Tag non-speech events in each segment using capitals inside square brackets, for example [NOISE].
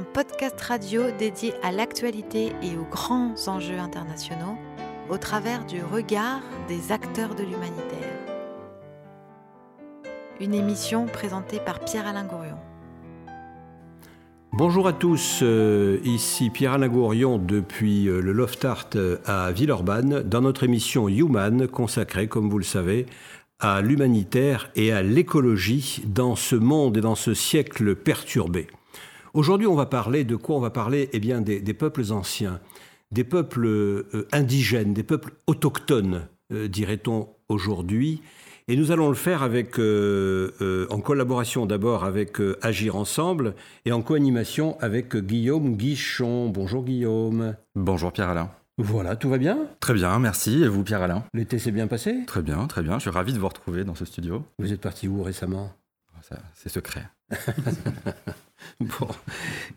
Un podcast radio dédié à l'actualité et aux grands enjeux internationaux au travers du regard des acteurs de l'humanitaire. Une émission présentée par Pierre-Alain Gourion. Bonjour à tous, euh, ici Pierre-Alain Gourion depuis euh, le Loft Art euh, à Villeurbanne dans notre émission Human consacrée, comme vous le savez, à l'humanitaire et à l'écologie dans ce monde et dans ce siècle perturbé. Aujourd'hui, on va parler de quoi? On va parler eh bien, des, peuples anciens, des peuples euh, indigènes, des peuples autochtones, euh, dirait-on aujourd'hui. Et nous allons le faire avec, euh, en collaboration d'abord avec Agir Ensemble et en co-animation avec Guillaume Guichon. Bonjour Guillaume. Bonjour Pierre-Alain. Voilà, tout va bien? Très bien, merci. Et vous, Pierre-Alain? L'été s'est bien passé? Très bien, très bien. Je suis ravi de vous retrouver dans ce studio. Vous êtes parti où récemment? C'est secret. [LAUGHS] [LAUGHS] bon.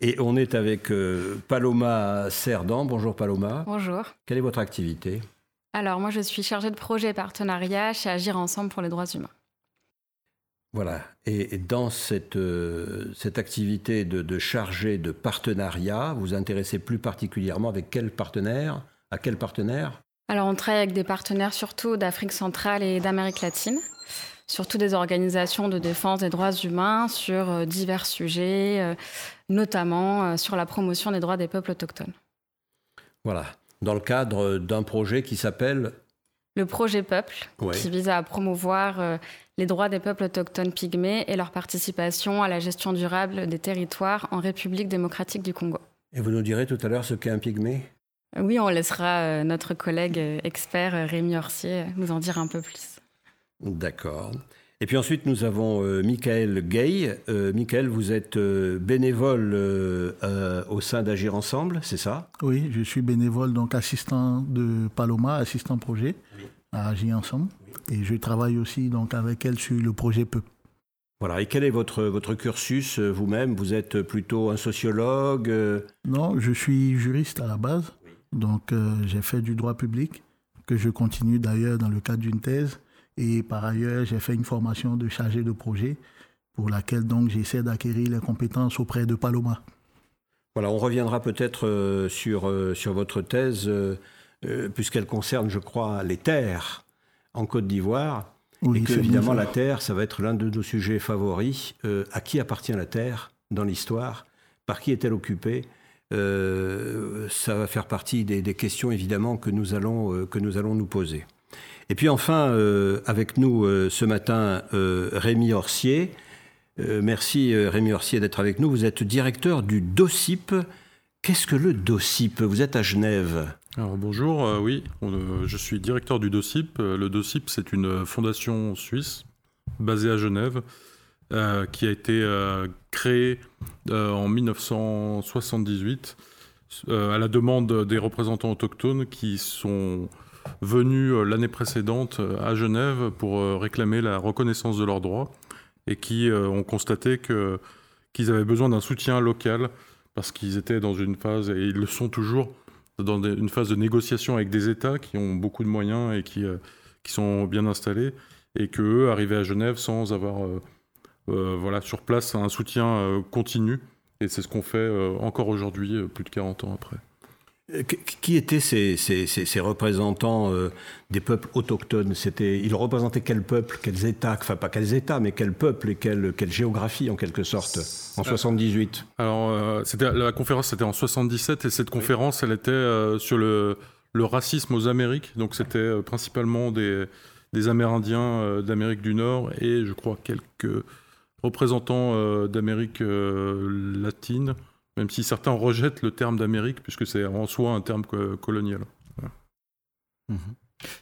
Et on est avec euh, Paloma Cerdan. Bonjour Paloma. Bonjour. Quelle est votre activité? Alors, moi, je suis chargée de projet et partenariat chez Agir Ensemble pour les droits humains. Voilà. Et, dans cette, euh, cette activité de, de chargé de partenariat, vous vous intéressez plus particulièrement avec quel partenaire? À quel partenaire? Alors on travaille avec des partenaires surtout d'Afrique centrale et d'Amérique latine, surtout des organisations de défense des droits humains sur euh, divers sujets, euh, notamment euh, sur la promotion des droits des peuples autochtones. Voilà, dans le cadre d'un projet qui s'appelle le projet Peuple, qui vise à promouvoir les droits des peuples autochtones pygmées et leur participation à la gestion durable des territoires en République démocratique du Congo. Et vous nous direz tout à l'heure ce qu'est un pygmée? Oui, on laissera notre collègue expert Rémi Orsier nous en dire un peu plus. D'accord. Et puis ensuite, nous avons Michael Gay. Michael, vous êtes bénévole au sein d'Agir Ensemble, c'est ça? Oui, je suis bénévole, donc assistant de Paloma, assistant projet à Agir Ensemble. Et je travaille aussi donc avec elle sur le projet Peu. Voilà, et quel est votre, votre cursus vous-même? Vous êtes plutôt un sociologue Non, je suis juriste à la base. Donc euh, j'ai fait du droit public, que je continue d'ailleurs dans le cadre d'une thèse. Et par ailleurs, j'ai fait une formation de chargé de projet pour laquelle donc j'essaie d'acquérir les compétences auprès de Paloma. Voilà, on reviendra peut-être euh, sur, euh, sur votre thèse, puisqu'elle concerne, je crois, les terres en Côte d'Ivoire. Oui, et que, évidemment, la terre, ça va être l'un de nos sujets favoris. à qui appartient la terre dans l'histoire? Par qui est-elle occupée? Euh, ça va faire partie des, questions évidemment que nous allons, euh, que nous, allons nous poser. Et puis enfin, euh, avec nous ce matin, Rémi Orsier. merci Rémi Orsier d'être avec nous. Vous êtes directeur du DOCIP. Qu'est-ce que le DOCIP? Vous êtes à Genève. Alors bonjour, oui, je suis directeur du DOCIP. Le DOCIP, c'est une fondation suisse basée à Genève euh, qui a été euh, créé euh, en 1978 à la demande des représentants autochtones qui sont venus l'année précédente à Genève pour réclamer la reconnaissance de leurs droits et qui ont constaté qu'ils avaient besoin d'un soutien local parce qu'ils étaient dans une phase, et ils le sont toujours, dans une phase de négociation avec des États qui ont beaucoup de moyens et qui, qui sont bien installés, et qu'eux arrivaient à Genève sans avoir euh, voilà, sur place un soutien euh, continu. Et c'est ce qu'on fait euh, encore aujourd'hui, plus de 40 ans après. Qui étaient ces, représentants des peuples autochtones? C'était, Ils représentaient quel peuple, quels États Enfin, pas quels États, mais quel peuple et quelle, quelle géographie, en quelque sorte, en 78 Alors, c'était, la conférence, c'était en 77, et cette conférence, elle était sur le, le, racisme aux Amériques. Donc, c'était principalement des, des Amérindiens d'Amérique du Nord et, je crois, quelques représentants euh, d'Amérique euh, latine, même si certains rejettent le terme d'Amérique, puisque c'est en soi un terme colonial. Mhm.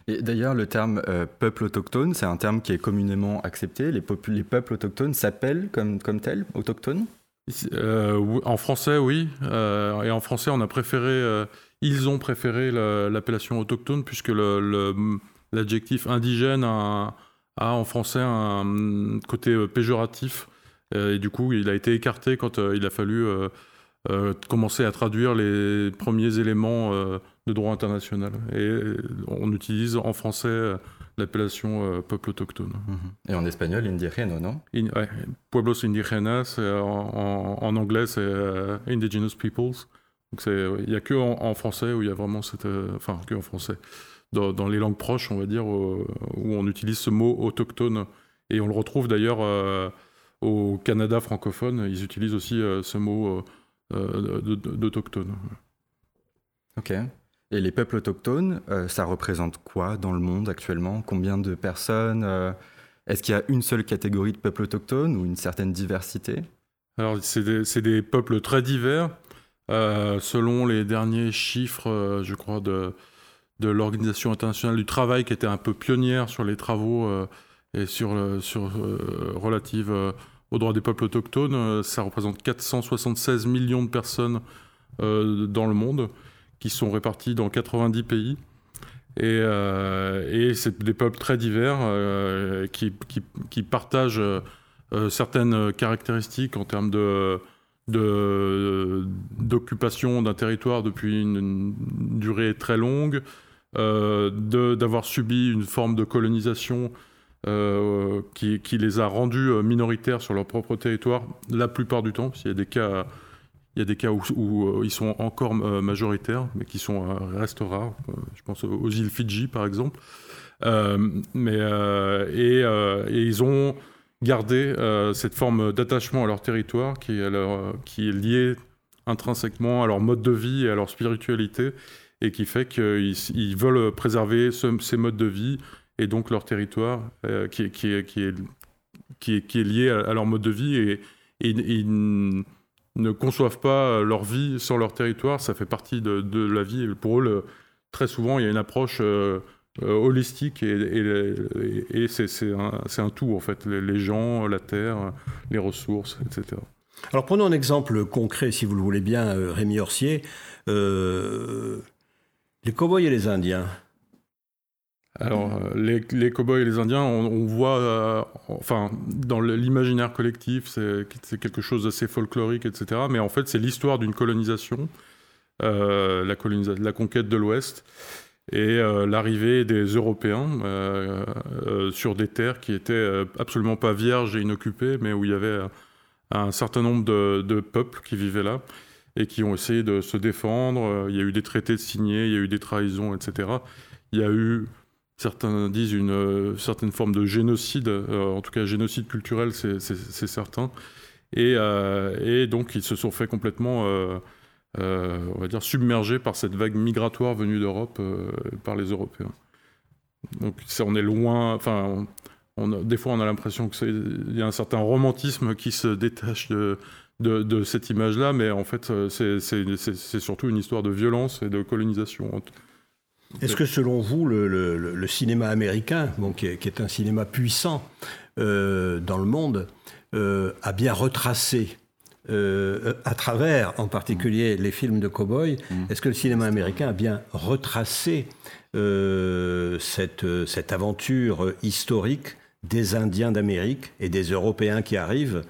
Et d'ailleurs, le terme euh, peuple autochtone, c'est un terme qui est communément accepté. Les, les peuples autochtones s'appellent comme, comme tels, autochtones? En français, oui. et en français, on a préféré, ils ont préféré l'appellation autochtone, puisque l'adjectif indigène a a en français un côté euh, péjoratif. Euh, et du coup, il a été écarté quand euh, il a fallu commencer à traduire les premiers éléments de droit international. Et on utilise en français l'appellation peuple autochtone. Mhm. Et en espagnol, indigeno, non? Pueblos indígenas, en, en, anglais, c'est Indigenous Peoples. Donc il n'y a que en, français où il y a vraiment cette... enfin, que en français. Dans, dans, les langues proches, on va dire, où on utilise ce mot autochtone. Et on le retrouve d'ailleurs au Canada francophone, ils utilisent aussi ce mot d'autochtone. Ok. Et les peuples autochtones, euh, ça représente quoi dans le monde actuellement? Combien de personnes euh, Est-ce qu'il y a une seule catégorie de peuples autochtones ou une certaine diversité? Alors, c'est des, des, peuples très divers. Euh, selon les derniers chiffres, je crois, de, de l'Organisation internationale du travail, qui était un peu pionnière sur les travaux et sur, sur relative aux droits des peuples autochtones, ça représente 476 millions de personnes dans le monde qui sont répartis dans 90 pays. Et, euh, et c'est des peuples très divers euh, qui, partagent euh, certaines caractéristiques en termes d'occupation d'un territoire depuis une, durée très longue, d'avoir subi une forme de colonisation qui, qui, les a rendus minoritaires sur leur propre territoire la plupart du temps, parce qu'il y a des cas il y a des cas où, euh, ils sont encore euh, majoritaires, mais qui sont, euh, restent rares. je pense aux îles Fidji, par exemple. mais, et, ils ont gardé cette forme d'attachement à leur territoire qui est, est liée intrinsèquement à leur mode de vie et à leur spiritualité, et qui fait qu'ils ils veulent préserver ces modes de vie et donc leur territoire qui, qui, est, qui, est, qui, est, qui, est, lié à, leur mode de vie. Et, et, et ne conçoivent pas euh, leur vie sans leur territoire. Ça fait partie de, la vie. pour eux, très souvent, il y a une approche euh, euh, holistique et, c'est un, tout, en fait. Les, gens, la terre, les ressources, etc. Alors prenons un exemple concret, si vous le voulez bien, Rémi Orsier. les cow et les Indiens. Alors, euh, les, les cow-boys et les Indiens, on, voit, euh, enfin, dans l'imaginaire collectif, c'est quelque chose d'assez folklorique, etc. Mais en fait, c'est l'histoire d'une colonisation, euh, la, conquête de l'Ouest, et l'arrivée des Européens sur des terres qui étaient absolument pas vierges et inoccupées, mais où il y avait un certain nombre de, de peuples qui vivaient là et qui ont essayé de se défendre. Il y a eu des traités signés, il y a eu des trahisons, etc. Il y a eu Certains disent une euh, certaine forme de génocide, euh, en tout cas génocide culturel, c'est certain. Et, euh, et, donc ils se sont fait complètement, on va dire, submerger par cette vague migratoire venue d'Europe par les Européens. Donc on est loin, enfin, on, des fois on a l'impression qu'il y a un certain romantisme qui se détache de cette image-là, mais en fait c'est surtout une histoire de violence et de colonisation. Est-ce que selon vous, le, cinéma américain, qui, est, un cinéma puissant euh, dans le monde, euh, a bien retracé euh, à travers, en particulier, les films de cow-boys, mm. est-ce que le cinéma américain a bien retracé cette, cette, aventure historique des Indiens d'Amérique et des Européens qui arrivent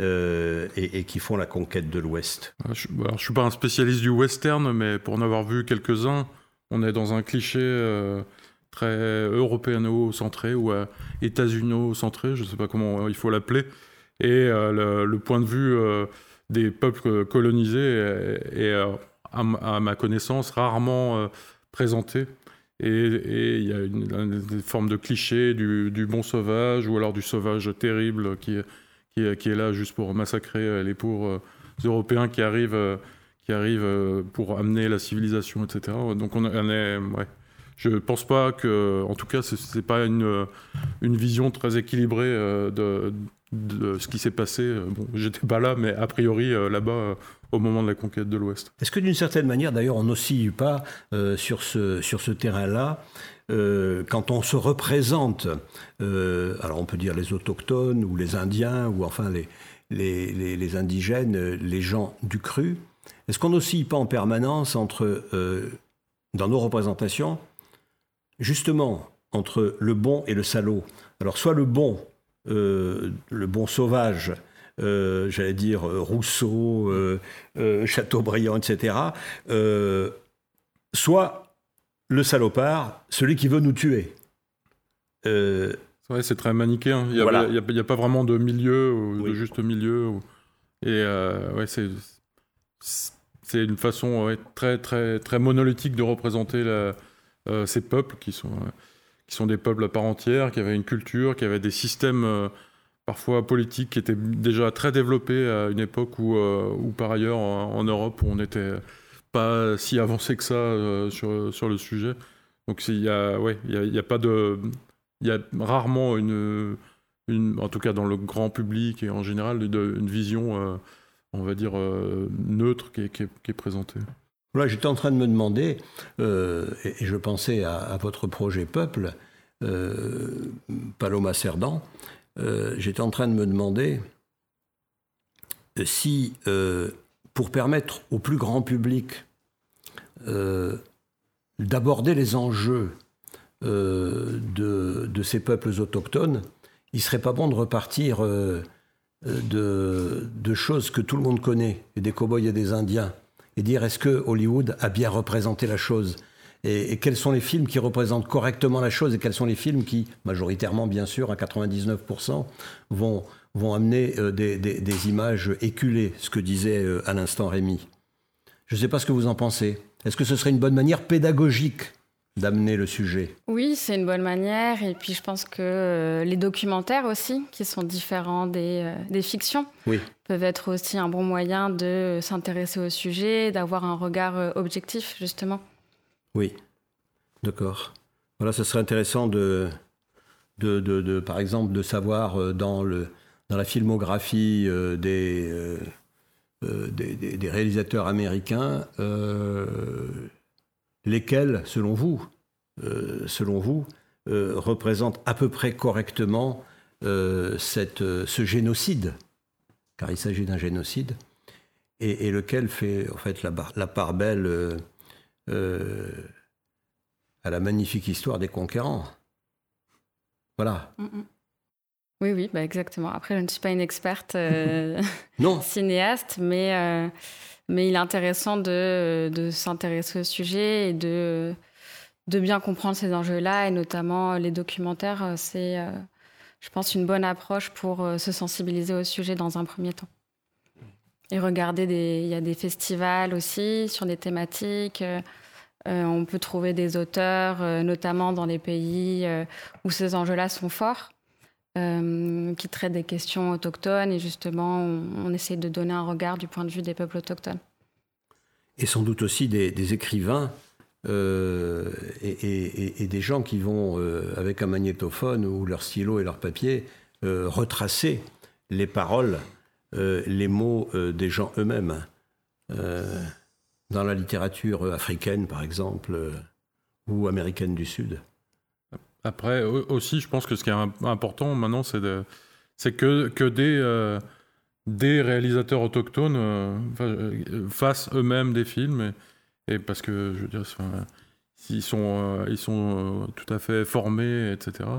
et, qui font la conquête de l'Ouest? Je ne suis pas un spécialiste du western, mais pour en avoir vu quelques-uns, on est dans un cliché euh, très européano-centré ou euh, états-unio-centré, je ne sais pas comment il faut l'appeler. Et euh, le, point de vue des peuples colonisés est, à, ma connaissance, rarement présenté. Et il y a une, forme de cliché du, bon sauvage ou alors du sauvage terrible qui, qui, est là juste pour massacrer les pauvres Européens qui arrivent qui arrivent euh, pour amener la civilisation, etc. Donc on, est, ouais. Je pense pas que, en tout cas, c'est pas une, une vision très équilibrée euh, de, ce qui s'est passé. Bon, j'étais pas là, mais a priori euh, là-bas au moment de la conquête de l'Ouest. Est-ce que d'une certaine manière, d'ailleurs, on n'oscille pas sur ce, sur ce terrain-là quand on se représente, alors on peut dire les autochtones ou les Indiens ou enfin les, les, les indigènes, les gens du cru, est-ce qu'on n'oscille pas en permanence entre, euh, dans nos représentations, justement, entre le bon et le salaud? Alors, soit le bon, euh, le bon sauvage, euh, j'allais dire Rousseau, Chateaubriand, etc., soit le salopard, celui qui veut nous tuer. C'est très manichéen. Il n'y a, a, pas vraiment de milieu, ou de juste milieu. Et ouais, c'est c'est une façon très, très, très monolithique de représenter la, ces peuples qui sont, qui sont des peuples à part entière, qui avaient une culture, qui avaient des systèmes parfois politiques qui étaient déjà très développés à une époque où, où par ailleurs, en, Europe, on n'était pas si avancé que ça sur, sur le sujet. Donc il y a, ouais, y a, pas de, il y a rarement une, en tout cas dans le grand public et en général, une, vision, euh, on va dire euh, neutre qui est, qui, est, présentée. Là, j'étais en train de me demander, euh, et, je pensais à, votre projet Peuple, Paloma Cerdan, j'étais en train de me demander si, pour permettre au plus grand public d'aborder les enjeux euh, de, ces peuples autochtones, il serait pas bon de repartir euh, de, choses que tout le monde connaît, et des cow-boys et des Indiens, et dire est-ce que Hollywood a bien représenté la chose et, quels sont les films qui représentent correctement la chose et quels sont les films qui, majoritairement bien sûr, à 99%, vont, vont amener euh, des, des, images éculées, ce que disait à l'instant Rémi. Je ne sais pas ce que vous en pensez. Est-ce que ce serait une bonne manière pédagogique d'amener le sujet Oui, c'est une bonne manière. Et puis je pense que euh, les documentaires aussi, qui sont différents des, euh, des fictions, peuvent être aussi un bon moyen de s'intéresser au sujet, d'avoir un regard euh, objectif, justement. Oui, d'accord. Voilà, ce serait intéressant de, de, de, par exemple, de savoir dans, le, dans la filmographie des des, réalisateurs américains, lesquels, selon vous, euh, selon vous, représentent à peu près correctement cette, ce génocide, car il s'agit d'un génocide, et, lequel fait en fait la, la part belle à la magnifique histoire des conquérants. Voilà. Mm, mm. Oui, oui, bah exactement. Après, je ne suis pas une experte euh, [LAUGHS] cinéaste, mais, euh, mais il est intéressant de, de s'intéresser au sujet et de, bien comprendre ces enjeux-là, et notamment les documentaires. Euh, c'est, je pense, une bonne approche pour se sensibiliser au sujet dans un premier temps. Et regarder, des, il y a des festivals aussi sur des thématiques. on peut trouver des auteurs, notamment dans les pays où ces enjeux-là sont forts. Euh, qui traite des questions autochtones et justement on, essaie de donner un regard du point de vue des peuples autochtones. Et sans doute aussi des, écrivains euh, et, des gens qui vont euh, avec un magnétophone ou leur stylo et leur papier retracer les paroles, les mots des gens eux-mêmes. dans la littérature africaine par exemple ou américaine du Sud. Après, aussi, je pense que ce qui est important maintenant, c'est que, euh, des réalisateurs autochtones euh, euh, fassent eux-mêmes des films. Et, parce que, je veux dire, ils sont, ils sont tout à fait formés, etc.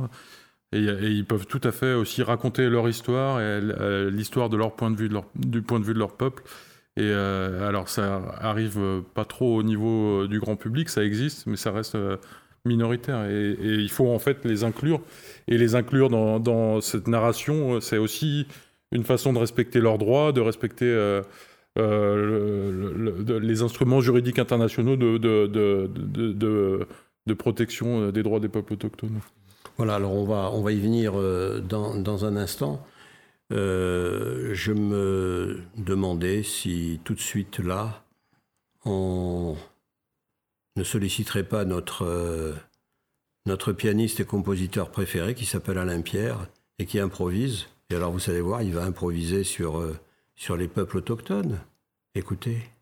Et, ils peuvent tout à fait aussi raconter leur histoire et l'histoire de leur point de vue, du point de vue de leur peuple. Et alors, ça arrive pas trop au niveau du grand public, ça existe, mais ça reste minoritaires. Et, il faut en fait les inclure. Et les inclure dans, cette narration, c'est aussi une façon de respecter leurs droits, de respecter euh, euh, les instruments juridiques internationaux de, de, de, protection des droits des peuples autochtones. Voilà, alors on va, on va y venir euh, dans, dans un instant. je me demandais si tout de suite là, on ne solliciterait pas notre, euh, notre pianiste et compositeur préféré qui s'appelle Alain Pierre et qui improvise. Et alors vous allez voir, il va improviser sur, euh, sur les peuples autochtones. Écoutez.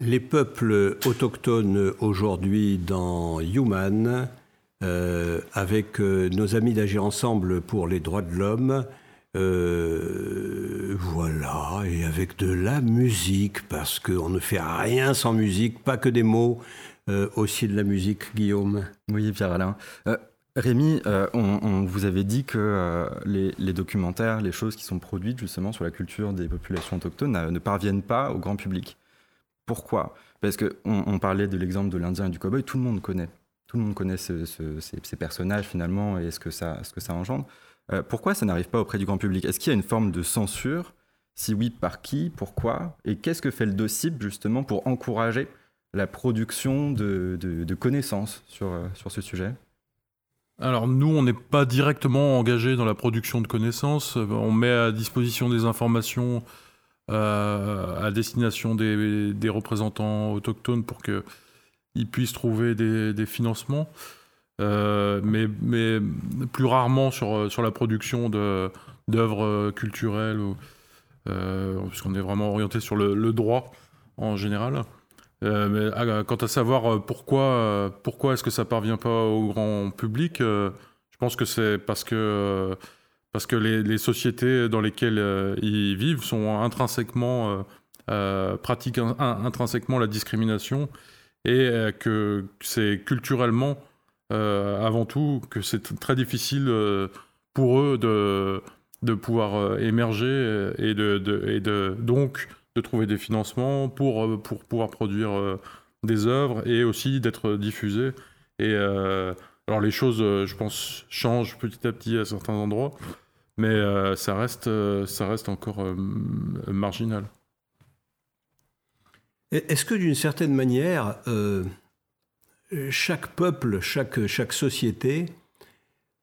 Les peuples autochtones aujourd'hui dans Human, euh, avec euh, nos amis d'Agir Ensemble pour les droits de l'homme, euh, voilà, et avec de la musique, parce qu'on ne fait rien sans musique, pas que des mots, aussi de la musique, Guillaume. Oui, Pierre-Alain. Rémi, on, vous avait dit que les, documentaires, les choses qui sont produites justement sur la culture des populations autochtones ne parviennent pas au grand public. Pourquoi Parce qu'on on parlait de l'exemple de l'Indien et du cowboy, tout le monde connaît. Tout le monde connaît ces, personnages finalement et ce que ça, ce que ça engendre. Euh, pourquoi ça n'arrive pas auprès du grand public? Est-ce qu'il y a une forme de censure? Si oui, par qui? Pourquoi? Et qu'est-ce que fait le DOCIP justement pour encourager la production de, connaissances sur, euh, sur ce sujet? Alors nous, on n'est pas directement engagé dans la production de connaissances. On met à disposition des informations à destination des, représentants autochtones pour qu'ils puissent trouver des, financements. Euh, mais, mais, plus rarement sur, sur la production d'œuvres culturelles, euh, puisqu'on est vraiment orienté sur le, droit en général. mais ah, quant à savoir pourquoi, pourquoi est-ce que ça parvient pas au grand public, je pense que c'est parce que parce que les, sociétés dans lesquelles euh, ils vivent sont intrinsèquement euh, euh, pratiquent intrinsèquement la discrimination et que c'est culturellement avant tout que c'est très difficile pour eux de, de pouvoir émerger et, de, et de, donc de trouver des financements pour, pour pouvoir produire des œuvres et aussi d'être diffusées. Et alors les choses, je pense, changent petit à petit à certains endroits mais euh, ça, reste, euh, ça reste encore euh, marginal. Est-ce que d'une certaine manière, chaque peuple, chaque, société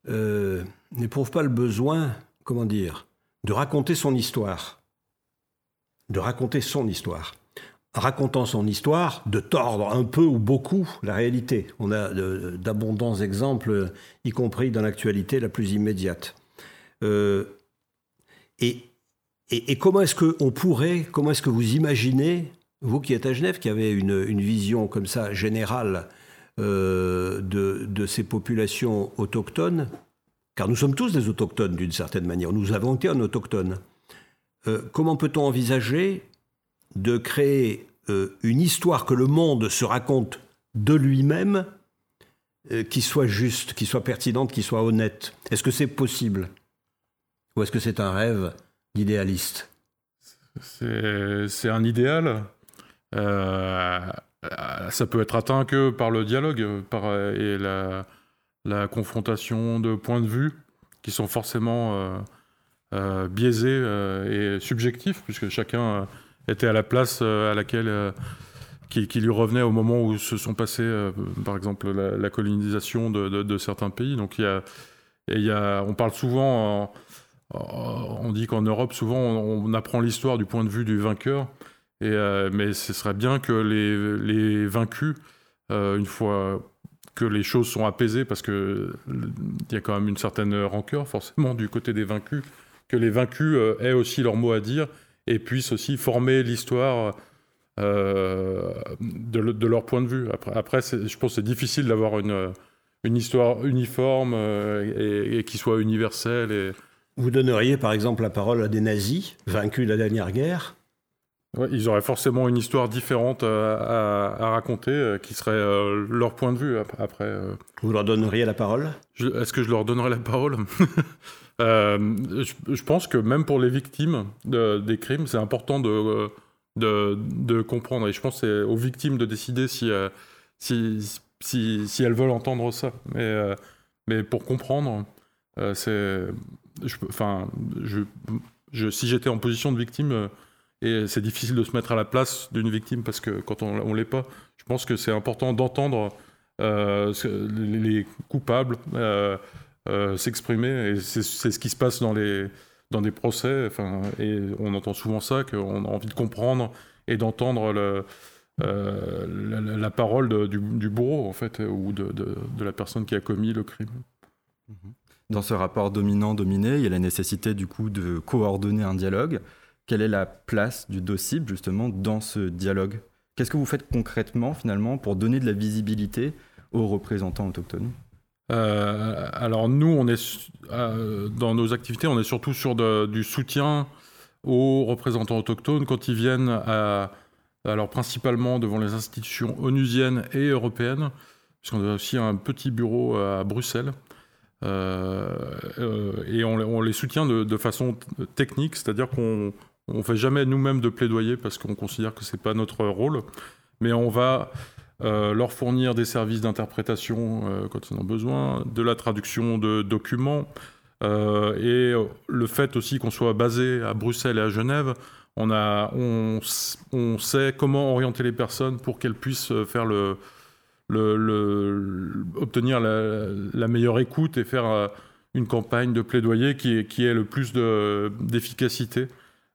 n'éprouve pas le besoin, comment dire, de raconter son histoire? De raconter son histoire racontant son histoire, de tordre un peu ou beaucoup la réalité. On a d'abondants exemples, y compris dans l'actualité la plus immédiate. Euh, et, comment est-ce qu'on pourrait, comment est-ce que vous imaginez, vous qui êtes à Genève, qui avez une, vision comme ça générale euh, de, de, ces populations autochtones, car nous sommes tous des autochtones d'une certaine manière, nous avons été un autochtone. Euh, comment peut-on envisager de créer une histoire que le monde se raconte de lui-même, qui soit juste, qui soit pertinente, qui soit honnête. Est-ce que c'est possible? Ou est-ce que c'est un rêve d'idéaliste? C'est un idéal. Euh, ça peut être atteint que par le dialogue par, et la, confrontation de points de vue qui sont forcément euh, euh, biaisés et subjectifs, puisque chacun était à la place à laquelle qui, lui revenait au moment où se sont passés, par exemple, la, colonisation de, certains pays. Donc il y a, on parle souvent euh, on dit qu'en Europe, souvent, on, apprend l'histoire du point de vue du vainqueur. Et, euh, mais ce serait bien que les, vaincus, euh, une fois que les choses sont apaisées, parce qu'il y a quand même une certaine rancœur forcément du côté des vaincus, que les vaincus aient aussi leur mot à dire et puissent aussi former l'histoire de, leur point de vue. Après, après je pense que c'est difficile d'avoir une, une histoire uniforme et, et, qui soit universelle. Et, vous donneriez par exemple la parole à des nazis vaincus de la dernière guerre? Ils auraient forcément une histoire différente à, raconter, euh, qui serait euh, leur point de vue après. Euh. Vous leur donneriez la parole? Est-ce que je leur donnerais la parole? [LAUGHS] je, pense que même pour les victimes des crimes, c'est important de, de, comprendre. Et je pense que c'est aux victimes de décider si, si, si, si, elles veulent entendre ça. Mais, mais pour comprendre, c'est enfin, si j'étais en position de victime, euh, et c'est difficile de se mettre à la place d'une victime parce que quand on ne l'est pas, je pense que c'est important d'entendre euh, les coupables euh, s'exprimer. Et c'est ce qui se passe dans, les, dans des procès. Enfin, et on entend souvent ça, qu'on a envie de comprendre et d'entendre le. la, parole du, bourreau en fait ou de, de, la personne qui a commis le crime. Mm-hmm. Dans ce rapport dominant-dominé, il y a la nécessité du coup de coordonner un dialogue. Quelle est la place du DOCIP justement dans ce dialogue? Qu'est-ce que vous faites concrètement finalement pour donner de la visibilité aux représentants autochtones? Euh, alors nous, on est euh, dans nos activités, on est surtout sur du soutien aux représentants autochtones quand ils viennent à, alors principalement devant les institutions onusiennes et européennes, puisqu'on a aussi un petit bureau à Bruxelles. Euh, et on, les soutient de, façon technique, c'est-à-dire qu'on ne fait jamais nous-mêmes de plaidoyer parce qu'on considère que ce n'est pas notre rôle, mais on va euh, leur fournir des services d'interprétation euh, quand ils en ont besoin, de la traduction de documents, euh, et le fait aussi qu'on soit basé à Bruxelles et à Genève, on, a, on, on sait comment orienter les personnes pour qu'elles puissent faire le, le, obtenir la, meilleure écoute et faire une campagne de plaidoyer qui, qui ait le plus d'efficacité.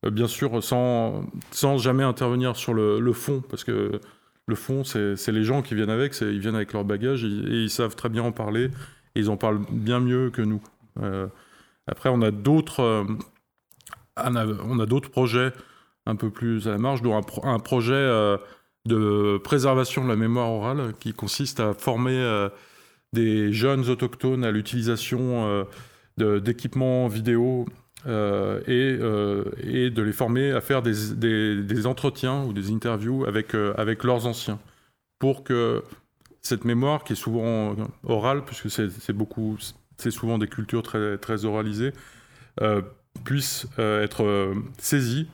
bien sûr, sans, sans jamais intervenir sur le, le fond, parce que le fond, c'est les gens qui viennent avec, ils viennent avec leur bagage et, ils savent très bien en parler et ils en parlent bien mieux que nous. Euh, après, on a d'autres euh, on a d'autres projets un peu plus à la marge, dont un, projet euh, de préservation de la mémoire orale qui consiste à former des jeunes autochtones à l'utilisation d'équipements vidéo euh, et, euh, et, de les former à faire des, entretiens ou des interviews avec, euh, avec leurs anciens pour que cette mémoire qui est souvent orale, puisque c'est beaucoup, c'est souvent des cultures très, très oralisées, puisse être saisie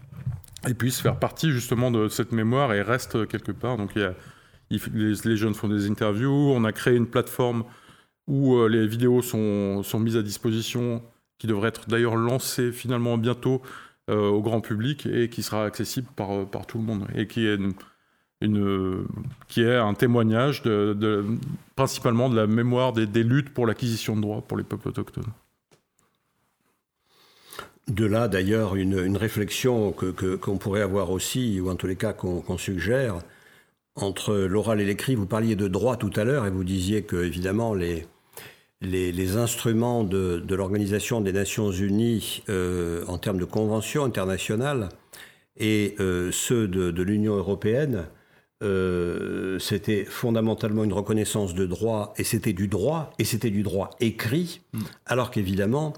et puisse faire partie justement de cette mémoire et reste quelque part. Donc les, les, jeunes font des interviews, on a créé une plateforme où les vidéos sont, sont mises à disposition qui devrait être d'ailleurs lancé finalement bientôt euh, au grand public et qui sera accessible par, euh, tout le monde et qui est, un témoignage principalement de la mémoire des, luttes pour l'acquisition de droits pour les peuples autochtones. De là, d'ailleurs, une, réflexion qu'on que, pourrait avoir aussi, ou en tous les cas qu'on suggère, entre l'oral et l'écrit. Vous parliez de droit tout à l'heure et vous disiez que, évidemment, les, les, instruments de, l'Organisation des Nations Unies euh, en termes de conventions internationales et euh, ceux de, l'Union européenne, euh, c'était fondamentalement une reconnaissance de droit, et c'était du droit, et c'était du droit écrit, mm. alors qu'évidemment,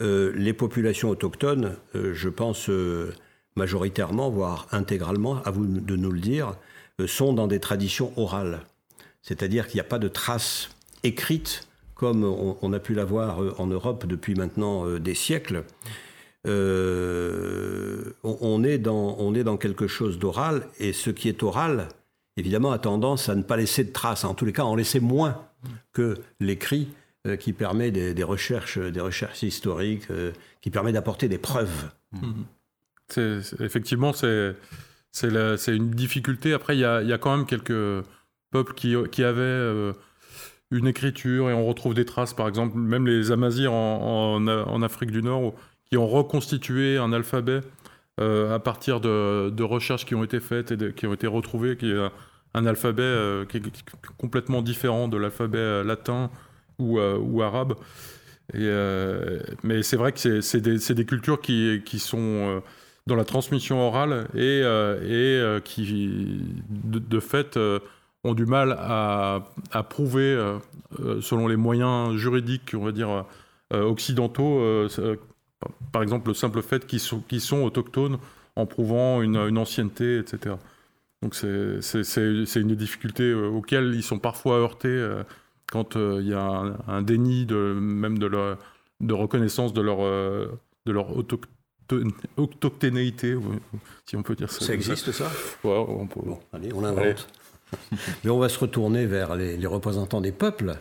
les populations autochtones, je pense majoritairement, voire intégralement, à vous de nous le dire, sont dans des traditions orales. C'est-à-dire qu'il n'y a pas de traces écrites comme on, a pu l'avoir euh, en Europe depuis maintenant euh, des siècles. Euh, on, est dans, on est dans quelque chose d'oral, et ce qui est oral, évidemment, a tendance à ne pas laisser de traces, en tous les cas, en laisser moins que l'écrit qui permet des, recherches, des recherches historiques, qui permet d'apporter des preuves. effectivement, c'est une difficulté. Après, il y a, quand même quelques peuples qui, qui avaient une écriture et on retrouve des traces, par exemple, même les Amazirs en, Afrique du Nord, qui ont reconstitué un alphabet euh, à partir de, recherches qui ont été faites et qui ont été retrouvées, qui est un alphabet euh, complètement différent de l'alphabet euh, latin ou, arabe. Mais c'est vrai que c'est des, cultures qui, sont dans la transmission orale et, qui, de fait, ont du mal à, prouver, euh, euh, selon les moyens juridiques, on va dire, euh, occidentaux, par exemple le simple fait qu'ils sont, sont, autochtones en prouvant une, ancienneté, etc. Donc c'est une difficulté auxquelles ils sont parfois heurtés quand il y a un, déni de, même de, leur, de reconnaissance de leur, de leur autochtonéité, si on peut dire ça. Ça existe ça? Ouais, on peut. Bon, allez, on l'invente. [LAUGHS] Mais on va se retourner vers les, représentants des peuples.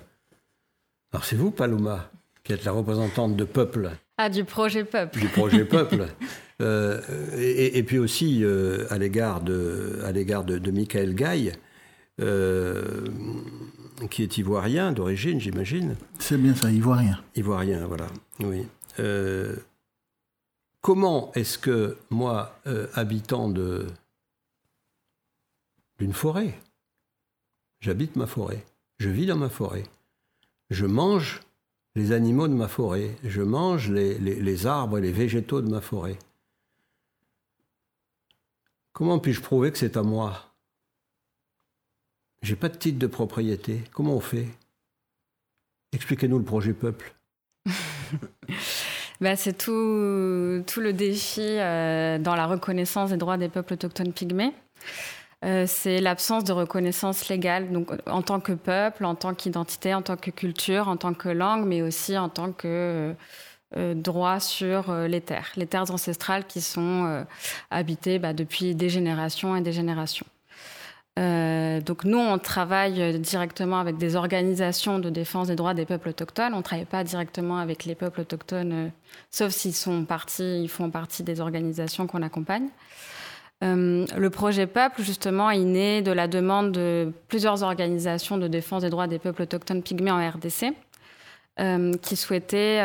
Alors c'est vous, Paloma, qui êtes la représentante de peuple. Ah, du projet peuple. Du projet [LAUGHS] peuple. Euh, et, puis aussi euh, à l'égard de, à l'égard de, de Michael Gaille, euh, qui est ivoirien d'origine, j'imagine. C'est bien ça, ivoirien. Ivoirien, voilà. Oui. comment est-ce que moi, habitant de d'une forêt, J'habite ma forêt. Je vis dans ma forêt. Je mange les animaux de ma forêt. Je mange les, arbres et les végétaux de ma forêt. Comment puis-je prouver que c'est à moi? J'ai pas de titre de propriété. Comment on fait? Expliquez-nous le projet Peuple. [LAUGHS] bah, c'est tout, le défi euh, dans la reconnaissance des droits des peuples autochtones pygmées. Euh, c'est l'absence de reconnaissance légale, donc en tant que peuple, en tant qu'identité, en tant que culture, en tant que langue, mais aussi en tant que euh, droit sur les terres, les terres ancestrales qui sont habitées bah, depuis des générations et des générations. Euh, donc nous, on travaille directement avec des organisations de défense des droits des peuples autochtones. On ne travaille pas directement avec les peuples autochtones, euh, sauf s'ils sont partis, ils font partie des organisations qu'on accompagne. Euh, le projet Peuple, justement, est né de la demande de plusieurs organisations de défense des droits des peuples autochtones pygmées en RDC. qui souhaitaient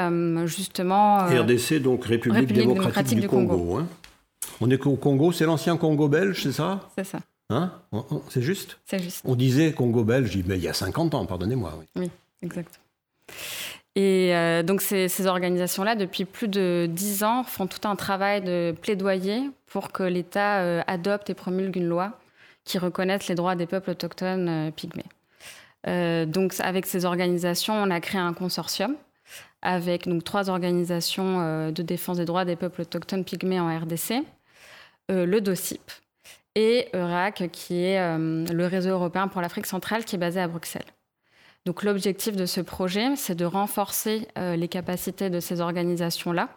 justement... RDC, donc République, démocratique, du, Congo. Hein. On est au Congo, c'est l'ancien Congo belge, c'est ça? C'est ça. Hein? C'est juste? C'est juste. On disait Congo-Belge, mais il y a 50 ans, pardonnez-moi. Oui, oui exact. Et euh, donc ces, organisations-là, depuis plus de 10 ans, font tout un travail de plaidoyer pour que l'État euh, adopte et promulgue une loi qui reconnaisse les droits des peuples autochtones euh, pygmées. donc avec ces organisations, on a créé un consortium avec donc trois organisations de défense des droits des peuples autochtones pygmées en RDC, le DOCIP, et EURAC, qui est le réseau européen pour l'Afrique centrale, qui est basé à Bruxelles. Donc l'objectif de ce projet, c'est de renforcer euh, les capacités de ces organisations-là,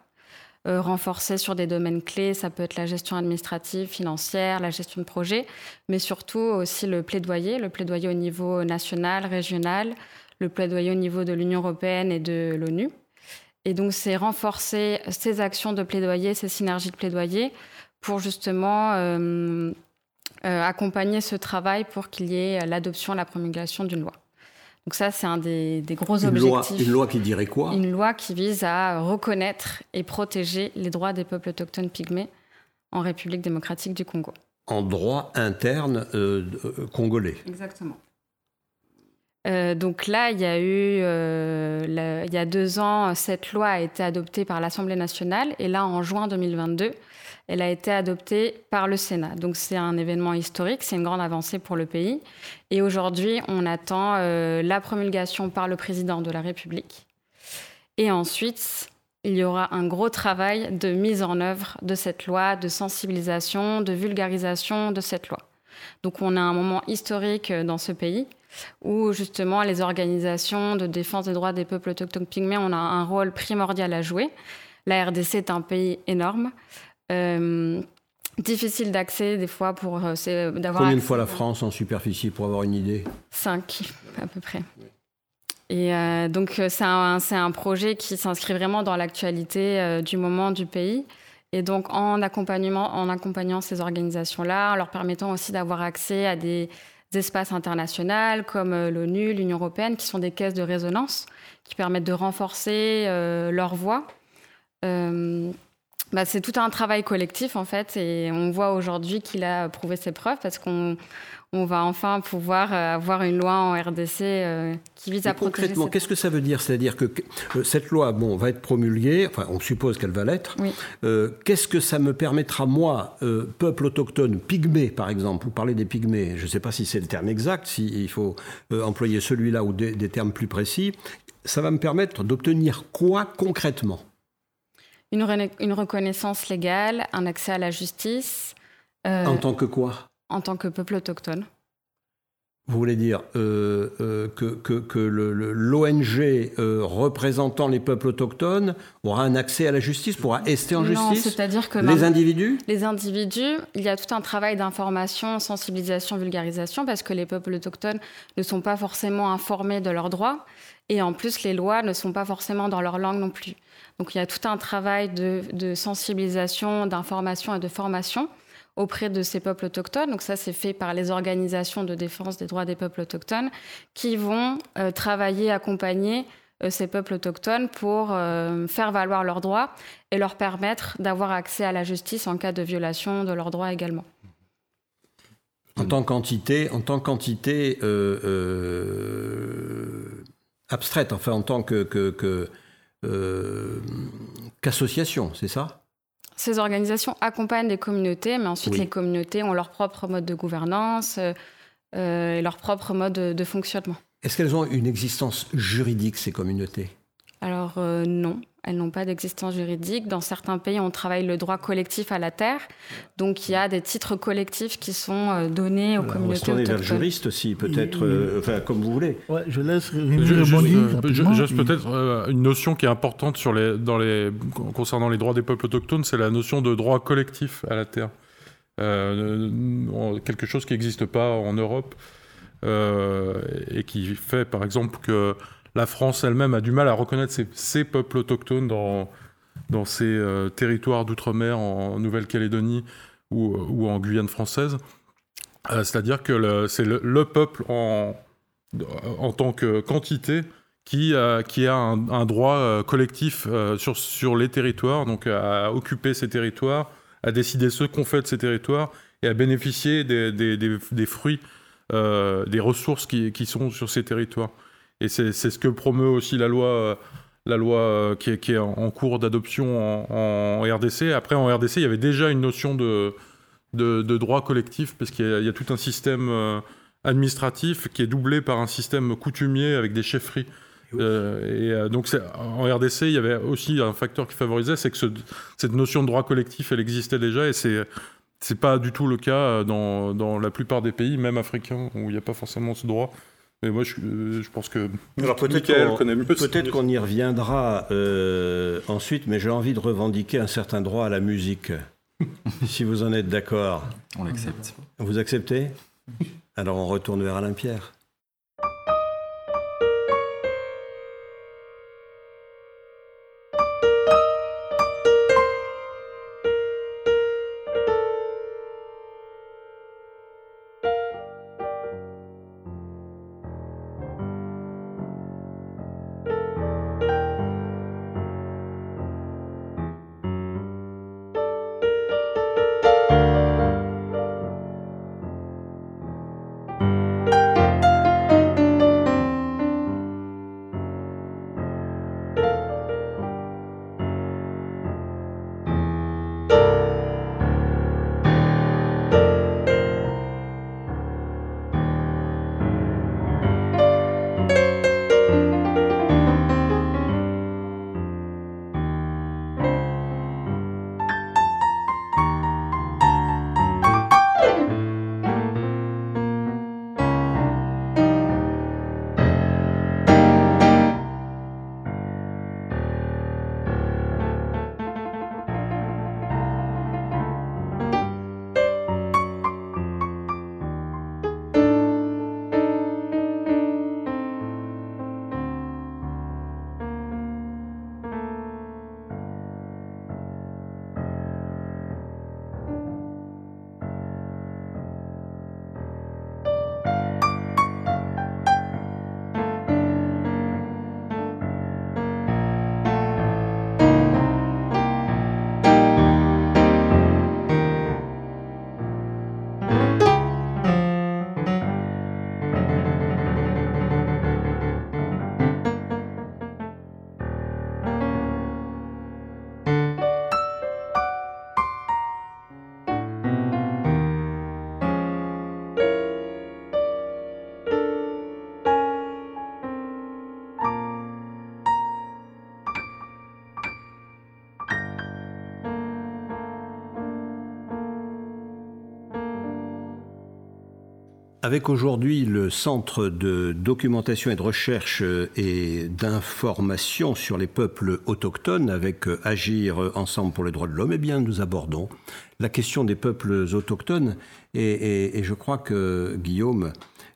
euh, renforcer sur des domaines clés, ça peut être la gestion administrative, financière, la gestion de projet, mais surtout aussi le plaidoyer, le plaidoyer au niveau national, régional, le plaidoyer au niveau de l'Union européenne et de l'ONU. Et donc c'est renforcer ces actions de plaidoyer, ces synergies de plaidoyer pour justement euh, accompagner ce travail pour qu'il y ait l'adoption, la promulgation d'une loi. Donc ça, c'est un des, gros objectifs. une loi qui dirait quoi Une loi qui vise à reconnaître et protéger les droits des peuples autochtones pygmées en République démocratique du Congo. En droit interne euh, euh, congolais. Exactement. donc là, il y a eu, il y a deux ans, cette loi a été adoptée par l'Assemblée nationale. Et là, en juin 2022, elle a été adoptée par le Sénat. Donc c'est un événement historique, c'est une grande avancée pour le pays. Et aujourd'hui, on attend euh, la promulgation par le président de la République. Et ensuite, il y aura un gros travail de mise en œuvre de cette loi, de sensibilisation, de vulgarisation de cette loi. Donc on a un moment historique euh, dans ce pays où justement les organisations de défense des droits des peuples autochtones pygmées ont un rôle primordial à jouer. La RDC est un pays énorme. Euh, difficile d'accès des fois pour euh, d'avoir. Combien de fois la France en superficie pour avoir une idée? Cinq à peu près. Et euh, donc c'est un, un, projet qui s'inscrit vraiment dans l'actualité du moment du pays. Et donc en, accompagnement, en accompagnant ces organisations-là, en leur permettant aussi d'avoir accès à des, espaces internationaux comme l'ONU, l'Union européenne, qui sont des caisses de résonance, qui permettent de renforcer leur voix. Bah, c'est tout un travail collectif en fait et on voit aujourd'hui qu'il a prouvé ses preuves parce qu'on on va enfin pouvoir euh, avoir une loi en RDC euh, qui vise à protéger. Concrètement, qu'est-ce que ça veut dire? C'est-à-dire que euh, cette loi, bon, va être promulguée. Enfin, on suppose qu'elle va l'être. qu'est-ce que ça me permettra moi, peuple autochtone, pygmée par exemple, vous parlez des pygmées. Je ne sais pas si c'est le terme exact, s'il faut employer celui-là ou des termes plus précis. Ça va me permettre d'obtenir quoi concrètement? Une, reconnaissance légale, un accès à la justice. Euh, en tant que quoi? En tant que peuple autochtone. Vous voulez dire euh, euh, que, que, l'ONG représentant les peuples autochtones aura un accès à la justice, pourra ester en non, c'est-à-dire que les individus? Les individus, il y a tout un travail d'information, sensibilisation, vulgarisation, parce que les peuples autochtones ne sont pas forcément informés de leurs droits, et en plus les lois ne sont pas forcément dans leur langue non plus. Donc il y a tout un travail de, sensibilisation, d'information et de formation auprès de ces peuples autochtones. Donc ça, c'est fait par les organisations de défense des droits des peuples autochtones qui vont euh, travailler, accompagner euh, ces peuples autochtones pour euh, faire valoir leurs droits et leur permettre d'avoir accès à la justice en cas de violation de leurs droits également. En tant qu'entité, en tant qu'entité abstraite, enfin en tant que, qu'association, c'est ça? Ces organisations accompagnent les communautés, mais ensuite les communautés ont leur propre mode de gouvernance, euh, et leur propre mode de fonctionnement. Est-ce qu'elles ont une existence juridique, ces communautés? Alors non, elles n'ont pas d'existence juridique. Dans certains pays, on travaille le droit collectif à la terre. Donc, il y a des titres collectifs qui sont euh, donnés aux communautés communautés. On se vers le juriste aussi, peut-être, euh, enfin, comme vous voulez. Ouais, je laisse Juste, peut-être euh, une notion qui est importante sur les, dans les, concernant les droits des peuples autochtones, c'est la notion de droit collectif à la terre. quelque chose qui n'existe pas en Europe et qui fait, par exemple, que la France elle-même a du mal à reconnaître ses, peuples autochtones dans, dans ses euh, territoires d'outre-mer en Nouvelle-Calédonie ou, en Guyane française. Euh, c'est-à-dire que c'est le, peuple en, en tant que quantité qui, qui a un, droit euh, collectif sur, sur les territoires, donc à occuper ces territoires, à décider ce qu'on fait de ces territoires et à bénéficier des, des, fruits, des ressources qui, qui, sont sur ces territoires. Et c'est ce que promeut aussi la loi, la loi euh, qui, est, qui est en cours d'adoption en, RDC. Après, en RDC, il y avait déjà une notion de, de, droit collectif, parce qu'il y, a tout un système euh, administratif qui est doublé par un système coutumier avec des chefferies. Euh, et donc en RDC, il y avait aussi un facteur qui favorisait, c'est que cette notion de droit collectif, elle existait déjà, et c'est c'est pas du tout le cas dans, dans, la plupart des pays, même africains, où il n'y a pas forcément ce droit. Mais moi, je, euh, pense que peut-être qu'on y reviendra euh, ensuite, mais j'ai envie de revendiquer un certain droit à la musique. [LAUGHS] si vous en êtes d'accord. On l'accepte. Vous acceptez? Alors on retourne vers Alain Pierre. Avec aujourd'hui le Centre de documentation et de recherche euh, et d'information sur les peuples autochtones, avec euh, Agir ensemble pour les droits de l'homme, eh bien, nous abordons la question des peuples autochtones. Et, je crois que, Guillaume,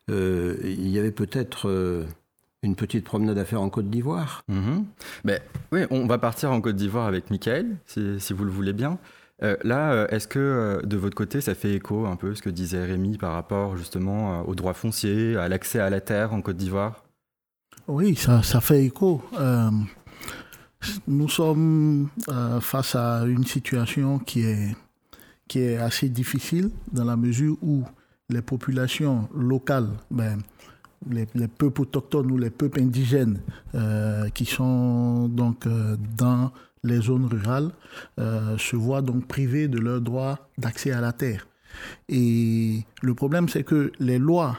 euh, il y avait peut-être une petite promenade à faire en Côte d'Ivoire. Mm-hmm. Ben, oui, on va partir en Côte d'Ivoire avec Michael, si vous le voulez bien. Euh, là, euh, est-ce que euh, de votre côté, ça fait écho un peu ce que disait Rémi par rapport justement aux droits fonciers, à l'accès à la terre en Côte d'Ivoire? Oui, ça, ça, fait écho. nous sommes face à une situation qui est, qui est assez difficile dans la mesure où les populations locales, ben, les, peuples autochtones ou les peuples indigènes qui sont donc dans les zones rurales euh, se voient donc privées de leur droit d'accès à la terre. Et le problème, c'est que les lois